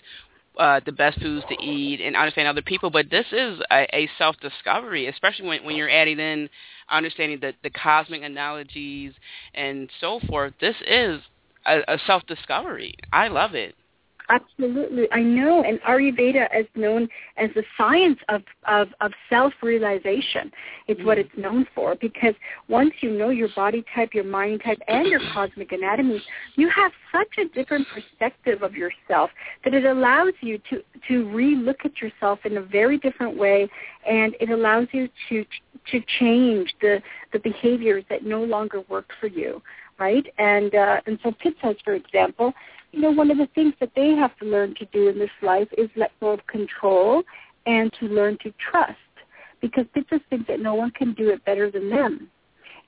uh, the best foods to eat and understand other people, but this is a, a self-discovery, especially when, when you're adding in understanding the, the cosmic analogies and so forth. This is a, a self-discovery. I love it. Absolutely, I know. And Ayurveda is known as the science of of, of self-realization. It's mm. what it's known for because once you know your body type, your mind type, and your cosmic anatomy, you have such a different perspective of yourself that it allows you to to re-look at yourself in a very different way, and it allows you to to change the the behaviors that no longer work for you right? And uh, and so Pittas, for example, you know, one of the things that they have to learn to do in this life is let go of control and to learn to trust because they just think that no one can do it better than them.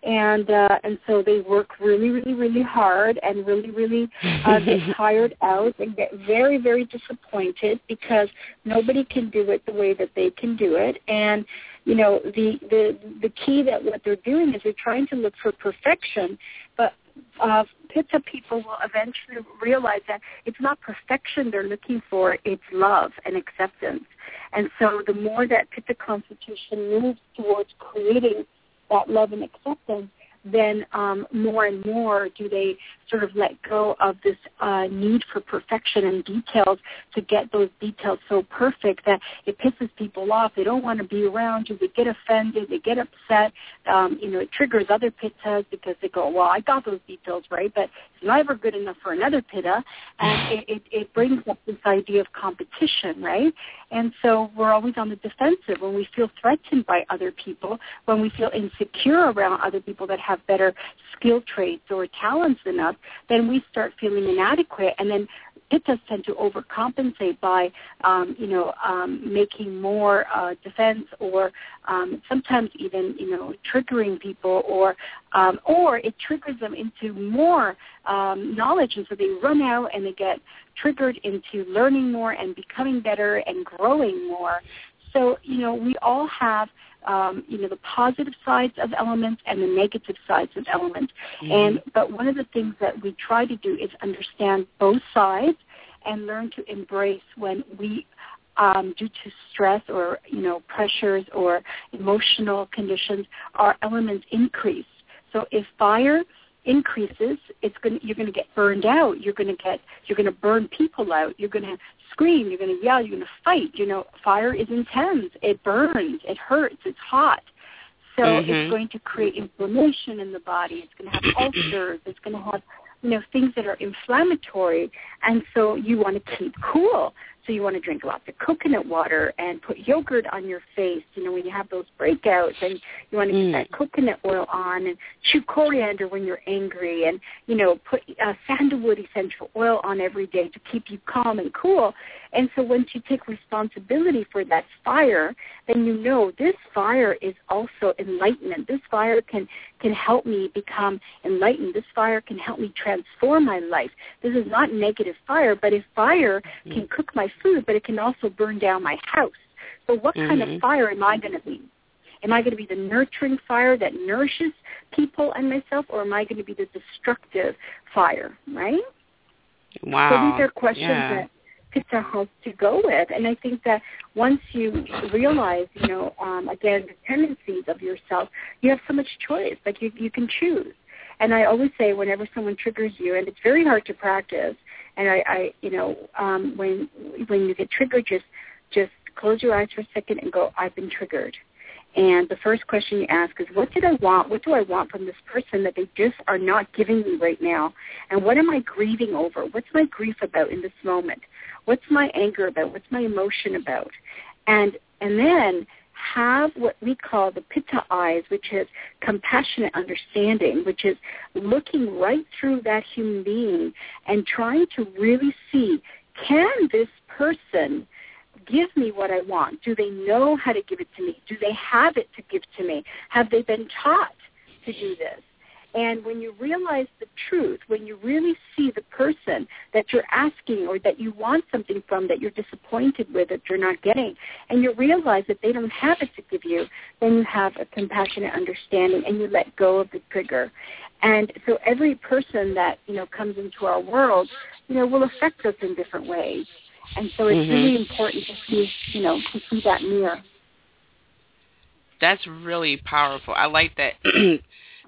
And uh, and so they work really, really, really hard and really, really uh, [LAUGHS] get tired out and get very, very disappointed because nobody can do it the way that they can do it. And you know, the the the key that what they're doing is they're trying to look for perfection, but uh, Pitta people will eventually realize that it's not perfection they're looking for, it's love and acceptance. And so the more that Pitta constitution moves towards creating that love and acceptance, then um, more and more do they sort of let go of this uh, need for perfection and details to get those details so perfect that it pisses people off. They don't want to be around you. They get offended. They get upset. Um, you know, it triggers other pittas because they go, well, I got those details right, but never good enough for another pitta. And [SIGHS] it, it, it brings up this idea of competition, right? And so we're always on the defensive when we feel threatened by other people, when we feel insecure around other people that have better skill traits or talents than us, then we start feeling inadequate and then pittas tend to overcompensate by, um, you know, um, making more uh, defense or um, sometimes even, you know, triggering people or, um, or it triggers them into more um, knowledge, and so they run out and they get triggered into learning more and becoming better and growing more. So, you know, we all have um, you know, the positive sides of elements and the negative sides of elements. Mm-hmm. And but one of the things that we try to do is understand both sides and learn to embrace when we um, due to stress or you know pressures or emotional conditions, our elements increase. So if fire increases, it's going you're going to get burned out. You're going to get you're going to burn people out. You're going to scream. You're going to yell. You're going to fight. You know, fire is intense. It burns. It hurts. It's hot. So mm-hmm. it's going to create inflammation in the body. It's going to have [CLEARS THROAT] ulcers. It's going to have you know things that are inflammatory, and so you want to keep cool. So you want to drink lots of coconut water and put yogurt on your face, you know, when you have those breakouts and you want to mm. get that coconut oil on and chew coriander when you're angry and, you know, put uh, sandalwood essential oil on every day to keep you calm and cool. And so once you take responsibility for that fire, then you know this fire is also enlightenment. This fire can, can help me become enlightened. This fire can help me transform my life. This is not negative fire, but if fire mm-hmm. can cook my food, but it can also burn down my house. So what mm-hmm. kind of mm-hmm. fire am I going to be? Am I going to be the nurturing fire that nourishes people and myself, or am I going to be the destructive fire, right? Wow. So these are questions yeah. that Pitta has to go with. And I think that once you realize, you know, um, again, the tendencies of yourself, you have so much choice. Like you, you can choose. And I always say whenever someone triggers you, and it's very hard to practice, and I, I you know, um, when when you get triggered, just just close your eyes for a second and go, I've been triggered. And the first question you ask is, what did I want? What do I want from this person that they just are not giving me right now? And what am I grieving over? What's my grief about in this moment? What's my anger about? What's my emotion about? And and then have what we call the pitta eyes, which is compassionate understanding, which is looking right through that human being and trying to really see, can this person give me what I want? Do they know how to give it to me? Do they have it to give to me? Have they been taught to do this? And when you realize the truth, when you really see the person that you're asking or that you want something from that you're disappointed with that you're not getting, and you realize that they don't have it to give you, then you have a compassionate understanding and you let go of the trigger. And so every person that, you know, comes into our world, you know, will affect us in different ways. And so it's mm-hmm. really important to see, you know, to see that mirror. That's really powerful. I like that. [CLEARS THROAT]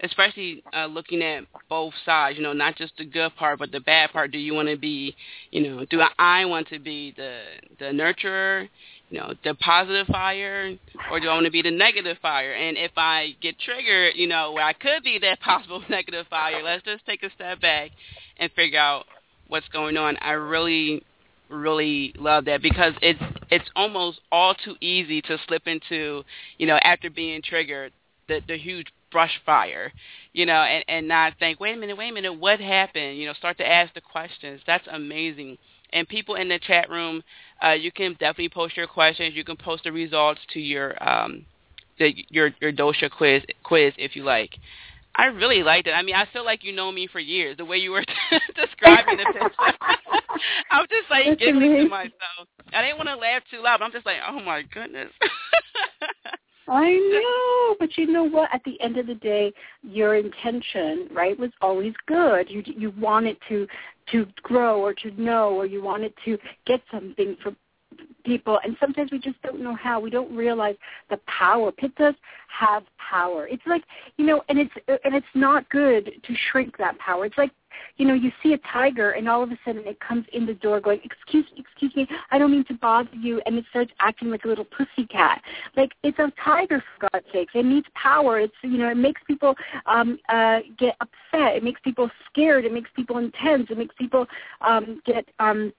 especially uh, looking at both sides, you know, not just the good part, but the bad part. Do you want to be, you know, do I want to be the the nurturer, you know, the positive fire, or do I want to be the negative fire? And if I get triggered, you know, where I could be that [LAUGHS] possible negative fire, let's just take a step back and figure out what's going on. I really really love that because it's it's almost all too easy to slip into, you know, after being triggered, the the huge brush fire, you know, and and not think, wait a minute, wait a minute, what happened? You know, start to ask the questions. That's amazing. And people in the chat room, uh, you can definitely post your questions. You can post the results to your um, the, your your dosha quiz quiz if you like. I really liked it. I mean, I feel like you know me for years. The way you were [LAUGHS] describing the [LAUGHS] picture, I'm just like That's giggling amazing. to myself. I didn't want to laugh too loud, but I'm just like, oh my goodness. [LAUGHS] I know, but you know what? At the end of the day, your intention, right, was always good. You you wanted to to grow or to know, or you wanted to get something from people and sometimes we just don't know how. We don't realize the power. Pittas have power. It's like you know and it's and it's not good to shrink that power. It's like you know you see a tiger and all of a sudden it comes in the door going excuse me excuse me i don't mean to bother you and it starts acting like a little pussy cat. Like it's a tiger for god's sakes it needs power. It's you know it makes people um uh get upset. It makes people scared. It makes people intense. It makes people um get um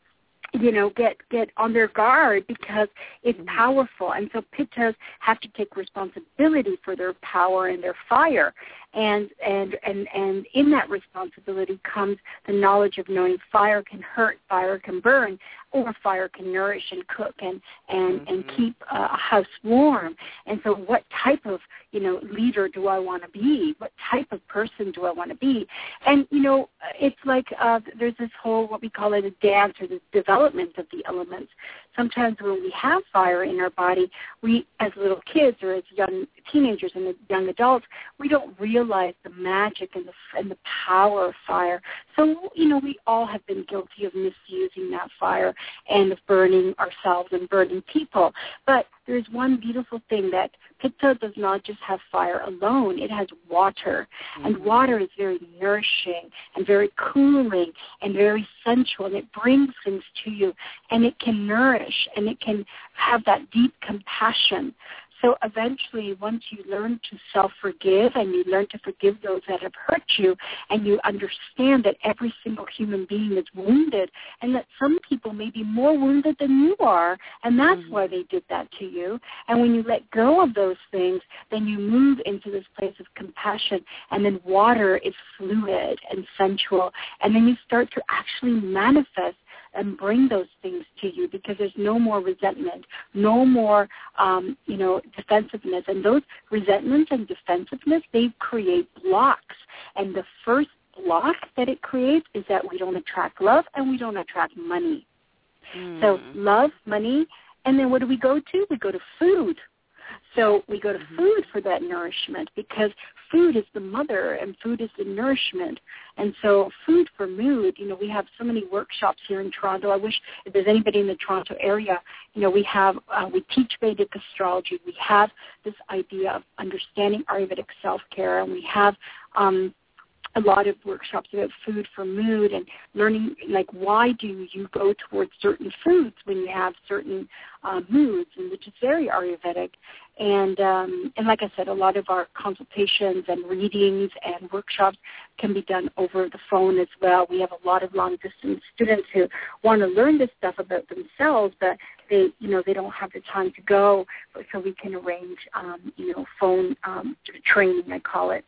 you know get get on their guard because it's mm-hmm. powerful and so pittas have to take responsibility for their power and their fire and and and and in that responsibility comes the knowledge of knowing fire can hurt fire can burn or fire can nourish and cook and and mm-hmm. and keep a house warm. And so what type of you know leader do i want to be? What type of person do i want to be? And you know it's like uh there's this whole what we call it a dance or the development of the elements sometimes when we have fire in our body, we, as little kids or as young teenagers and young adults, we don't realize the magic and the and the power of fire. So you know, we all have been guilty of misusing that fire and of burning ourselves and burning people. But there's one beautiful thing that Pitta does not just have fire alone, it has water. Mm-hmm. And water is very nourishing and very cooling and very sensual and it brings things to you and it can nourish and it can have that deep compassion. So eventually, once you learn to self-forgive and you learn to forgive those that have hurt you, and you understand that every single human being is wounded, and that some people may be more wounded than you are, and that's mm-hmm. why they did that to you. And when you let go of those things, then you move into this place of compassion, and then water is fluid and sensual, and then you start to actually manifest and bring those things to you because there's no more resentment, no more, um, you know, defensiveness. And those resentments and defensiveness, they create blocks. And the first block that it creates is that we don't attract love and we don't attract money. Mm. So love, money, and then what do we go to? We go to food. So we go to mm-hmm. food for that nourishment because food is the mother and food is the nourishment. And so food for mood, you know, we have so many workshops here in Toronto. I wish if there's anybody in the Toronto area, you know, we have, uh, we teach Vedic astrology. We have this idea of understanding Ayurvedic self-care and we have, um, a lot of workshops about food for mood and learning like why do you go towards certain foods when you have certain uh, moods and which is very ayurvedic and um, and like I said, a lot of our consultations and readings and workshops can be done over the phone as well. We have a lot of long distance students who want to learn this stuff about themselves, but they you know they don't have the time to go, so we can arrange um, you know phone um, training I call it,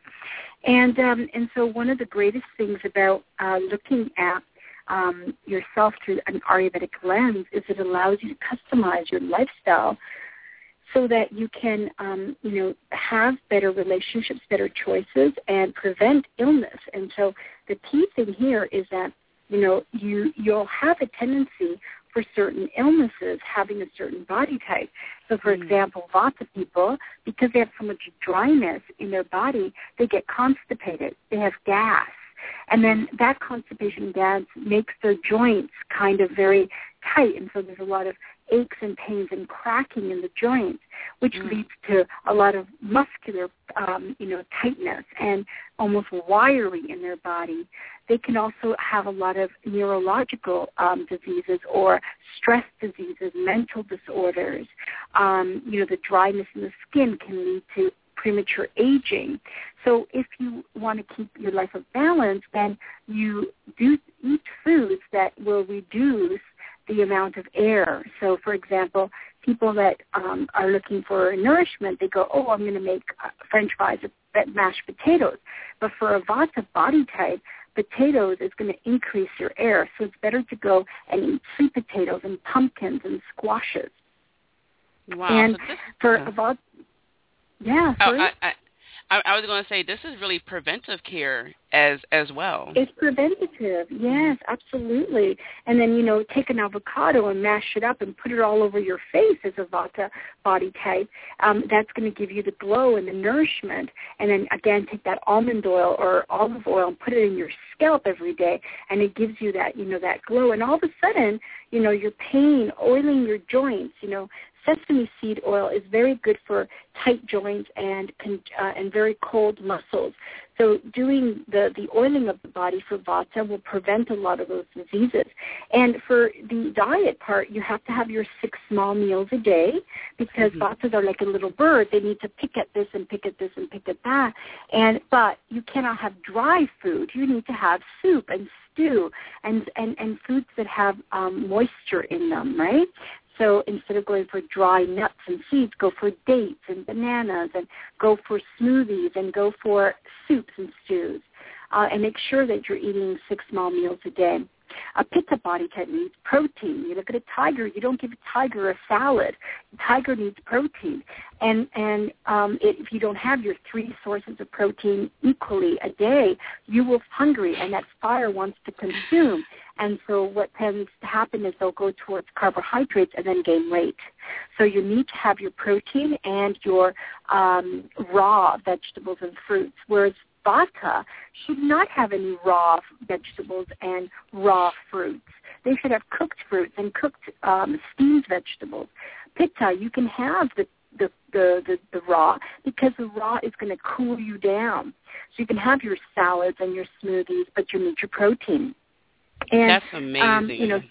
and um, and so one of the greatest things about uh, looking at um, yourself through an Ayurvedic lens is it allows you to customize your lifestyle so that you can, um, you know, have better relationships, better choices, and prevent illness. And so the key thing here is that, you know, you you'll have a tendency for certain illnesses having a certain body type. So, for mm. example, Vata people, because they have so much dryness in their body, they get constipated. They have gas. And then that constipation gas makes their joints kind of very tight, and so there's a lot of aches and pains and cracking in the joints, which mm. leads to a lot of muscular, um, you know, tightness and almost wiry in their body. They can also have a lot of neurological um, diseases or stress diseases, mental disorders. Um, you know, the dryness in the skin can lead to premature aging. So if you want to keep your life of balance, then you do eat foods that will reduce the amount of air. So, for example, people that um, are looking for nourishment, they go, oh, I'm going to make uh, French fries with mashed potatoes. But for a Vata body type, potatoes is going to increase your air. So it's better to go and eat sweet potatoes and pumpkins and squashes. Wow. And so this, for a Vata, yeah. Oh, I, I, I, I was going to say this is really preventive care as as well. It's preventative, yes, absolutely. And then you know, take an avocado and mash it up and put it all over your face as a Vata body type. Um, that's going to give you the glow and the nourishment. And then again, take that almond oil or olive oil and put it in your scalp every day, and it gives you that you know that glow. And all of a sudden, you know, your pain, oiling your joints, you know, sesame seed oil is very good for tight joints and uh, and very cold muscles. So doing the, the oiling of the body for vata will prevent a lot of those diseases. And for the diet part, you have to have your six small meals a day because mm-hmm. vatas are like a little bird. They need to pick at this and pick at this and pick at that. And but you cannot have dry food. You need to have soup and stew and and and foods that have um, moisture in them, right? So instead of going for dry nuts and seeds, go for dates and bananas and go for smoothies and go for soups and stews. Uh, and make sure that you're eating six small meals a day. A pitta body type needs protein. You look at a tiger, you don't give a tiger a salad. A tiger needs protein. And, and um, it, if you don't have your three sources of protein equally a day, you will be hungry and that fire wants to consume. And so what tends to happen is they'll go towards carbohydrates and then gain weight. So you need to have your protein and your um, raw vegetables and fruits, whereas vata should not have any raw vegetables and raw fruits. They should have cooked fruits and cooked um, steamed vegetables. Pitta, you can have the the, the, the, the raw because the raw is going to cool you down. So you can have your salads and your smoothies, but you need your protein. And, That's amazing. Um, you know,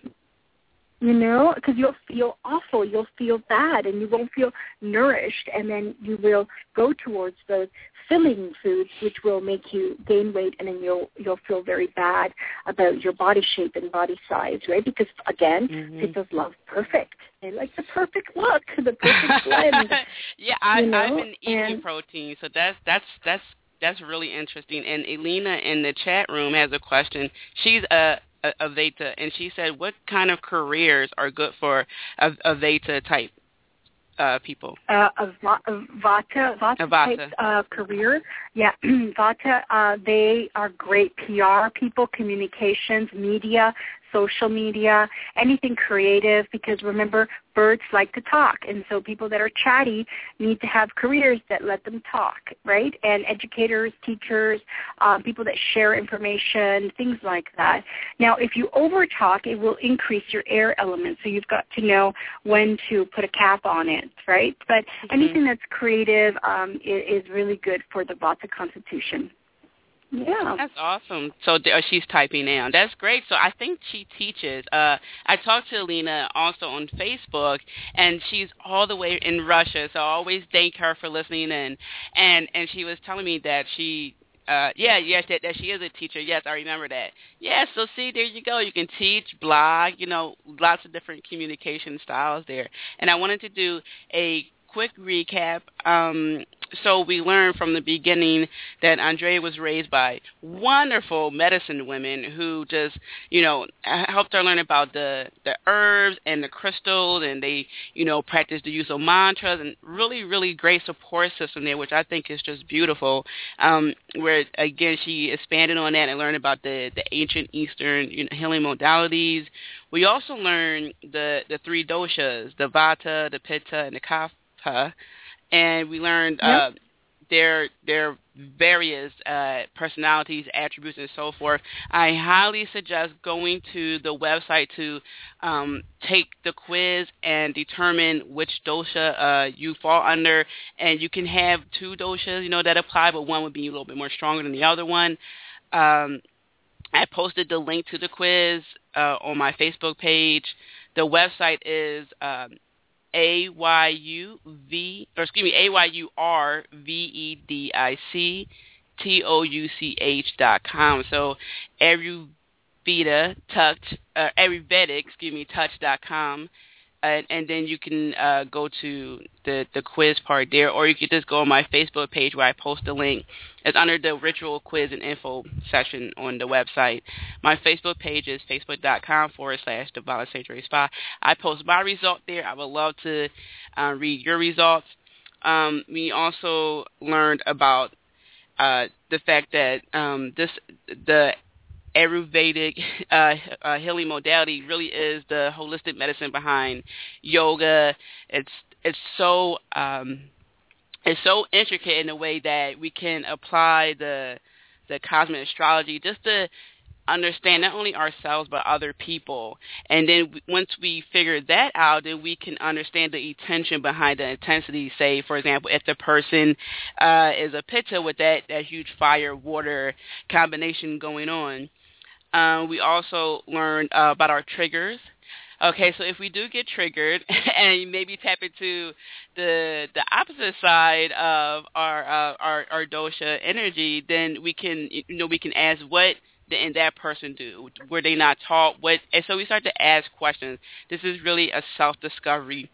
you know, because you'll feel awful, you'll feel bad, and you won't feel nourished, and then you will go towards those filling foods, which will make you gain weight, and then you'll you'll feel very bad about your body shape and body size, right? Because again, mm-hmm. love perfect. They like the perfect look, the [LAUGHS] perfect blend. yeah, I, you know? I've been eating and, protein, so that's that's that's that's really interesting. And Elena in the chat room has a question. She's a Aveta, and she said, "What kind of careers are good for a Aveta type uh, people?" Uh, a, a Vata, Vata, Vata. type uh, career. Yeah, [CLEARS THROAT] Vata. Uh, they are great PR people, communications, media, social media, anything creative because remember, birds like to talk. And so people that are chatty need to have careers that let them talk, right? And educators, teachers, um, people that share information, things like that. Now, if you over-talk, it will increase your air element. So you've got to know when to put a cap on it, right? But mm-hmm. anything that's creative um, is, is really good for the Vata constitution. Yeah. That's awesome. So uh, she's typing now. That's great. So I think she teaches. Uh, I talked to Alina also on Facebook, and she's all the way in Russia. So I always thank her for listening in. And and she was telling me that she uh, yeah, yes, that, that she is a teacher. Yes, I remember that. Yeah, so see, there you go. You can teach, blog, you know, lots of different communication styles there. And I wanted to do a quick recap. Um, so we learned from the beginning that Andrea was raised by wonderful medicine women who just, you know, helped her learn about the the herbs and the crystals, and they, you know, practiced the use of mantras and really, really great support system there, which I think is just beautiful. Um, where again, she expanded on that and learned about the the ancient Eastern you know, healing modalities. We also learned the the three doshas, the Vata, the Pitta, and the Kapha and we learned yep. uh, their their various uh, personalities, attributes, and so forth. I highly suggest going to the website to um, take the quiz and determine which dosha uh, you fall under. And you can have two doshas, you know, that apply, but one would be a little bit more stronger than the other one. Um, I posted the link to the quiz uh, on my Facebook page. The website is um, a Y U V, or excuse me, A Y U R V E D I C T O U C H dot com. So Ayurveda touch, uh, Ayurvedic, excuse me, touch dot com and, and then you can uh, go to the, the quiz part there, or you could just go on my Facebook page where I post the link. It's under the ritual quiz and info section on the website. My Facebook page is facebook.com forward slash the Violet Sanctuary Spa. I post my result there. I would love to uh, read your results. Um, we also learned about uh, the fact that um, this the Ayurvedic uh, uh, healing modality really is the holistic medicine behind yoga. It's it's so um, it's so intricate in a way that we can apply the the cosmic astrology just to understand not only ourselves but other people. And then once we figure that out, then we can understand the intention behind the intensity. Say, for example, if the person uh, is a pitta with that that huge fire water combination going on, um, we also learned uh, about our triggers. Okay, so if we do get triggered [LAUGHS] and maybe tap into the the opposite side of our uh, our our dosha energy, then we can you know we can ask what did that person do? Were they not taught what? And so we start to ask questions. This is really a self discovery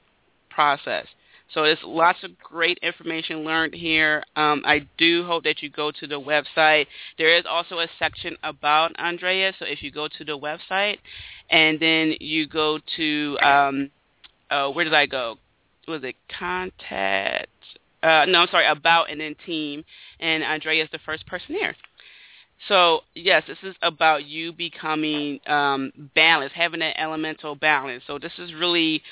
process. So there's lots of great information learned here. Um, I do hope that you go to the website. There is also a section about Andrea. So if you go to the website and then you go to, um, uh, where did I go? Was it contact? Uh, no, I'm sorry, about and then team. And Andrea is the first person there. So yes, this is about you becoming um, balanced, having an elemental balance. So this is really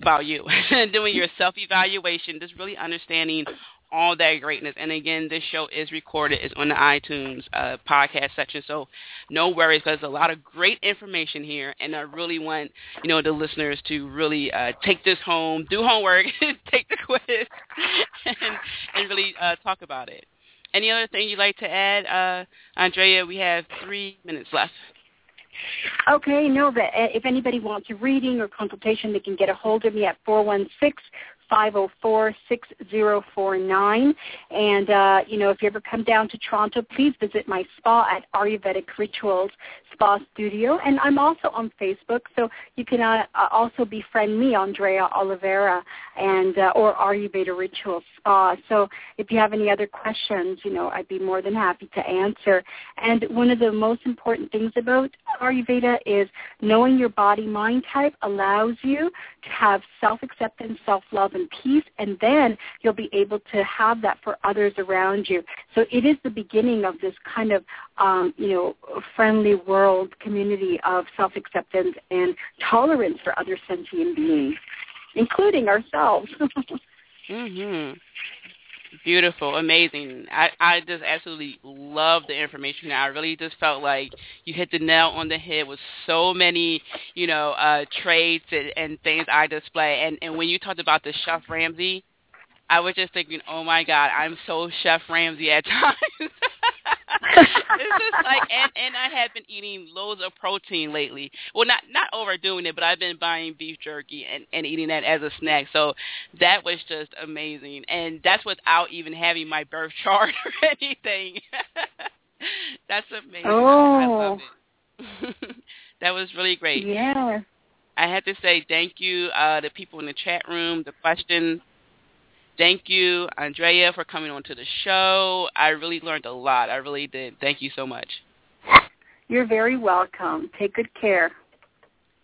about you, [LAUGHS] doing your self-evaluation, just really understanding all that greatness. And again, this show is recorded. It's on the iTunes uh, podcast section, so no worries because there's a lot of great information here, and I really want you know the listeners to really uh, take this home, do homework, [LAUGHS] take the quiz, [LAUGHS] and, and really uh, talk about it. Any other thing you'd like to add, uh, Andrea? We have three minutes left. Okay, no, but uh, if anybody wants a reading or consultation, they can get a hold of me at 416 504-6049. And, uh, you know, if you ever come down to Toronto, please visit my spa at Ayurvedic Rituals Spa Studio. And I'm also on Facebook, so you can uh, uh also befriend me, Andrea Olivera, and uh, or Ayurveda Rituals Spa. So if you have any other questions, you know, I'd be more than happy to answer. And one of the most important things about Ayurveda is knowing your body-mind type allows you to have self-acceptance, self-love, and peace, and then you'll be able to have that for others around you. So it is the beginning of this kind of, um, you know, friendly world community of self-acceptance and tolerance for other sentient beings, including ourselves. [LAUGHS] mhm. Beautiful, amazing. I, I just absolutely love the information. I really just felt like you hit the nail on the head with so many, you know, uh, traits and, and things I display. And, and when you talked about the Chef Ramsay, I was just thinking, oh my God, I'm so Chef Ramsay at [LAUGHS] times. It's just like, and and I have been eating loads of protein lately. Well, not not overdoing it, but I've been buying beef jerky and and eating that as a snack. So that was just amazing, and that's without even having my birth [LAUGHS] chart or anything. [LAUGHS] that's amazing. Oh. I love it. [LAUGHS] that was really great. Yeah. I have to say thank you uh, to people in the chat room, the questions. Thank you, Andrea, for coming on to the show. I really learned a lot. I really did. Thank you so much. You're very welcome. Take good care.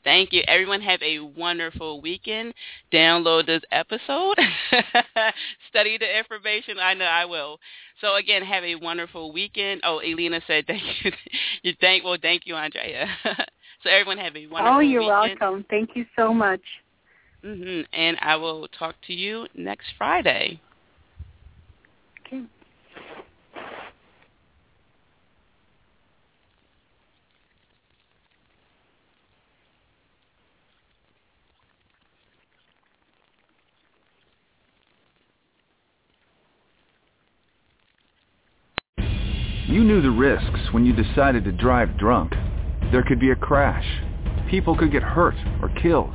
Thank you. Everyone have a wonderful weekend. Download this episode. [LAUGHS] Study the information. I know I will. So again, have a wonderful weekend. Oh, Elena said thank you. [LAUGHS] you thank well, thank you, Andrea. [LAUGHS] so everyone have a wonderful weekend. Oh, you're weekend. welcome. Thank you so much. Hmm And I will talk to you next Friday. Okay. You knew the risks when you decided to drive drunk. There could be a crash. People could get hurt or killed.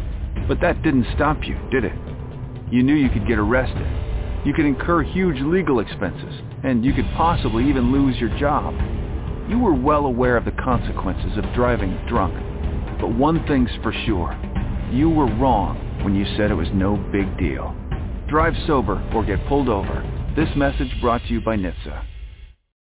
But that didn't stop you, did it? You knew you could get arrested. You could incur huge legal expenses, and you could possibly even lose your job. You were well aware of the consequences of driving drunk. But one thing's for sure. You were wrong when you said it was no big deal. Drive sober or get pulled over. This message brought to you by NHTSA.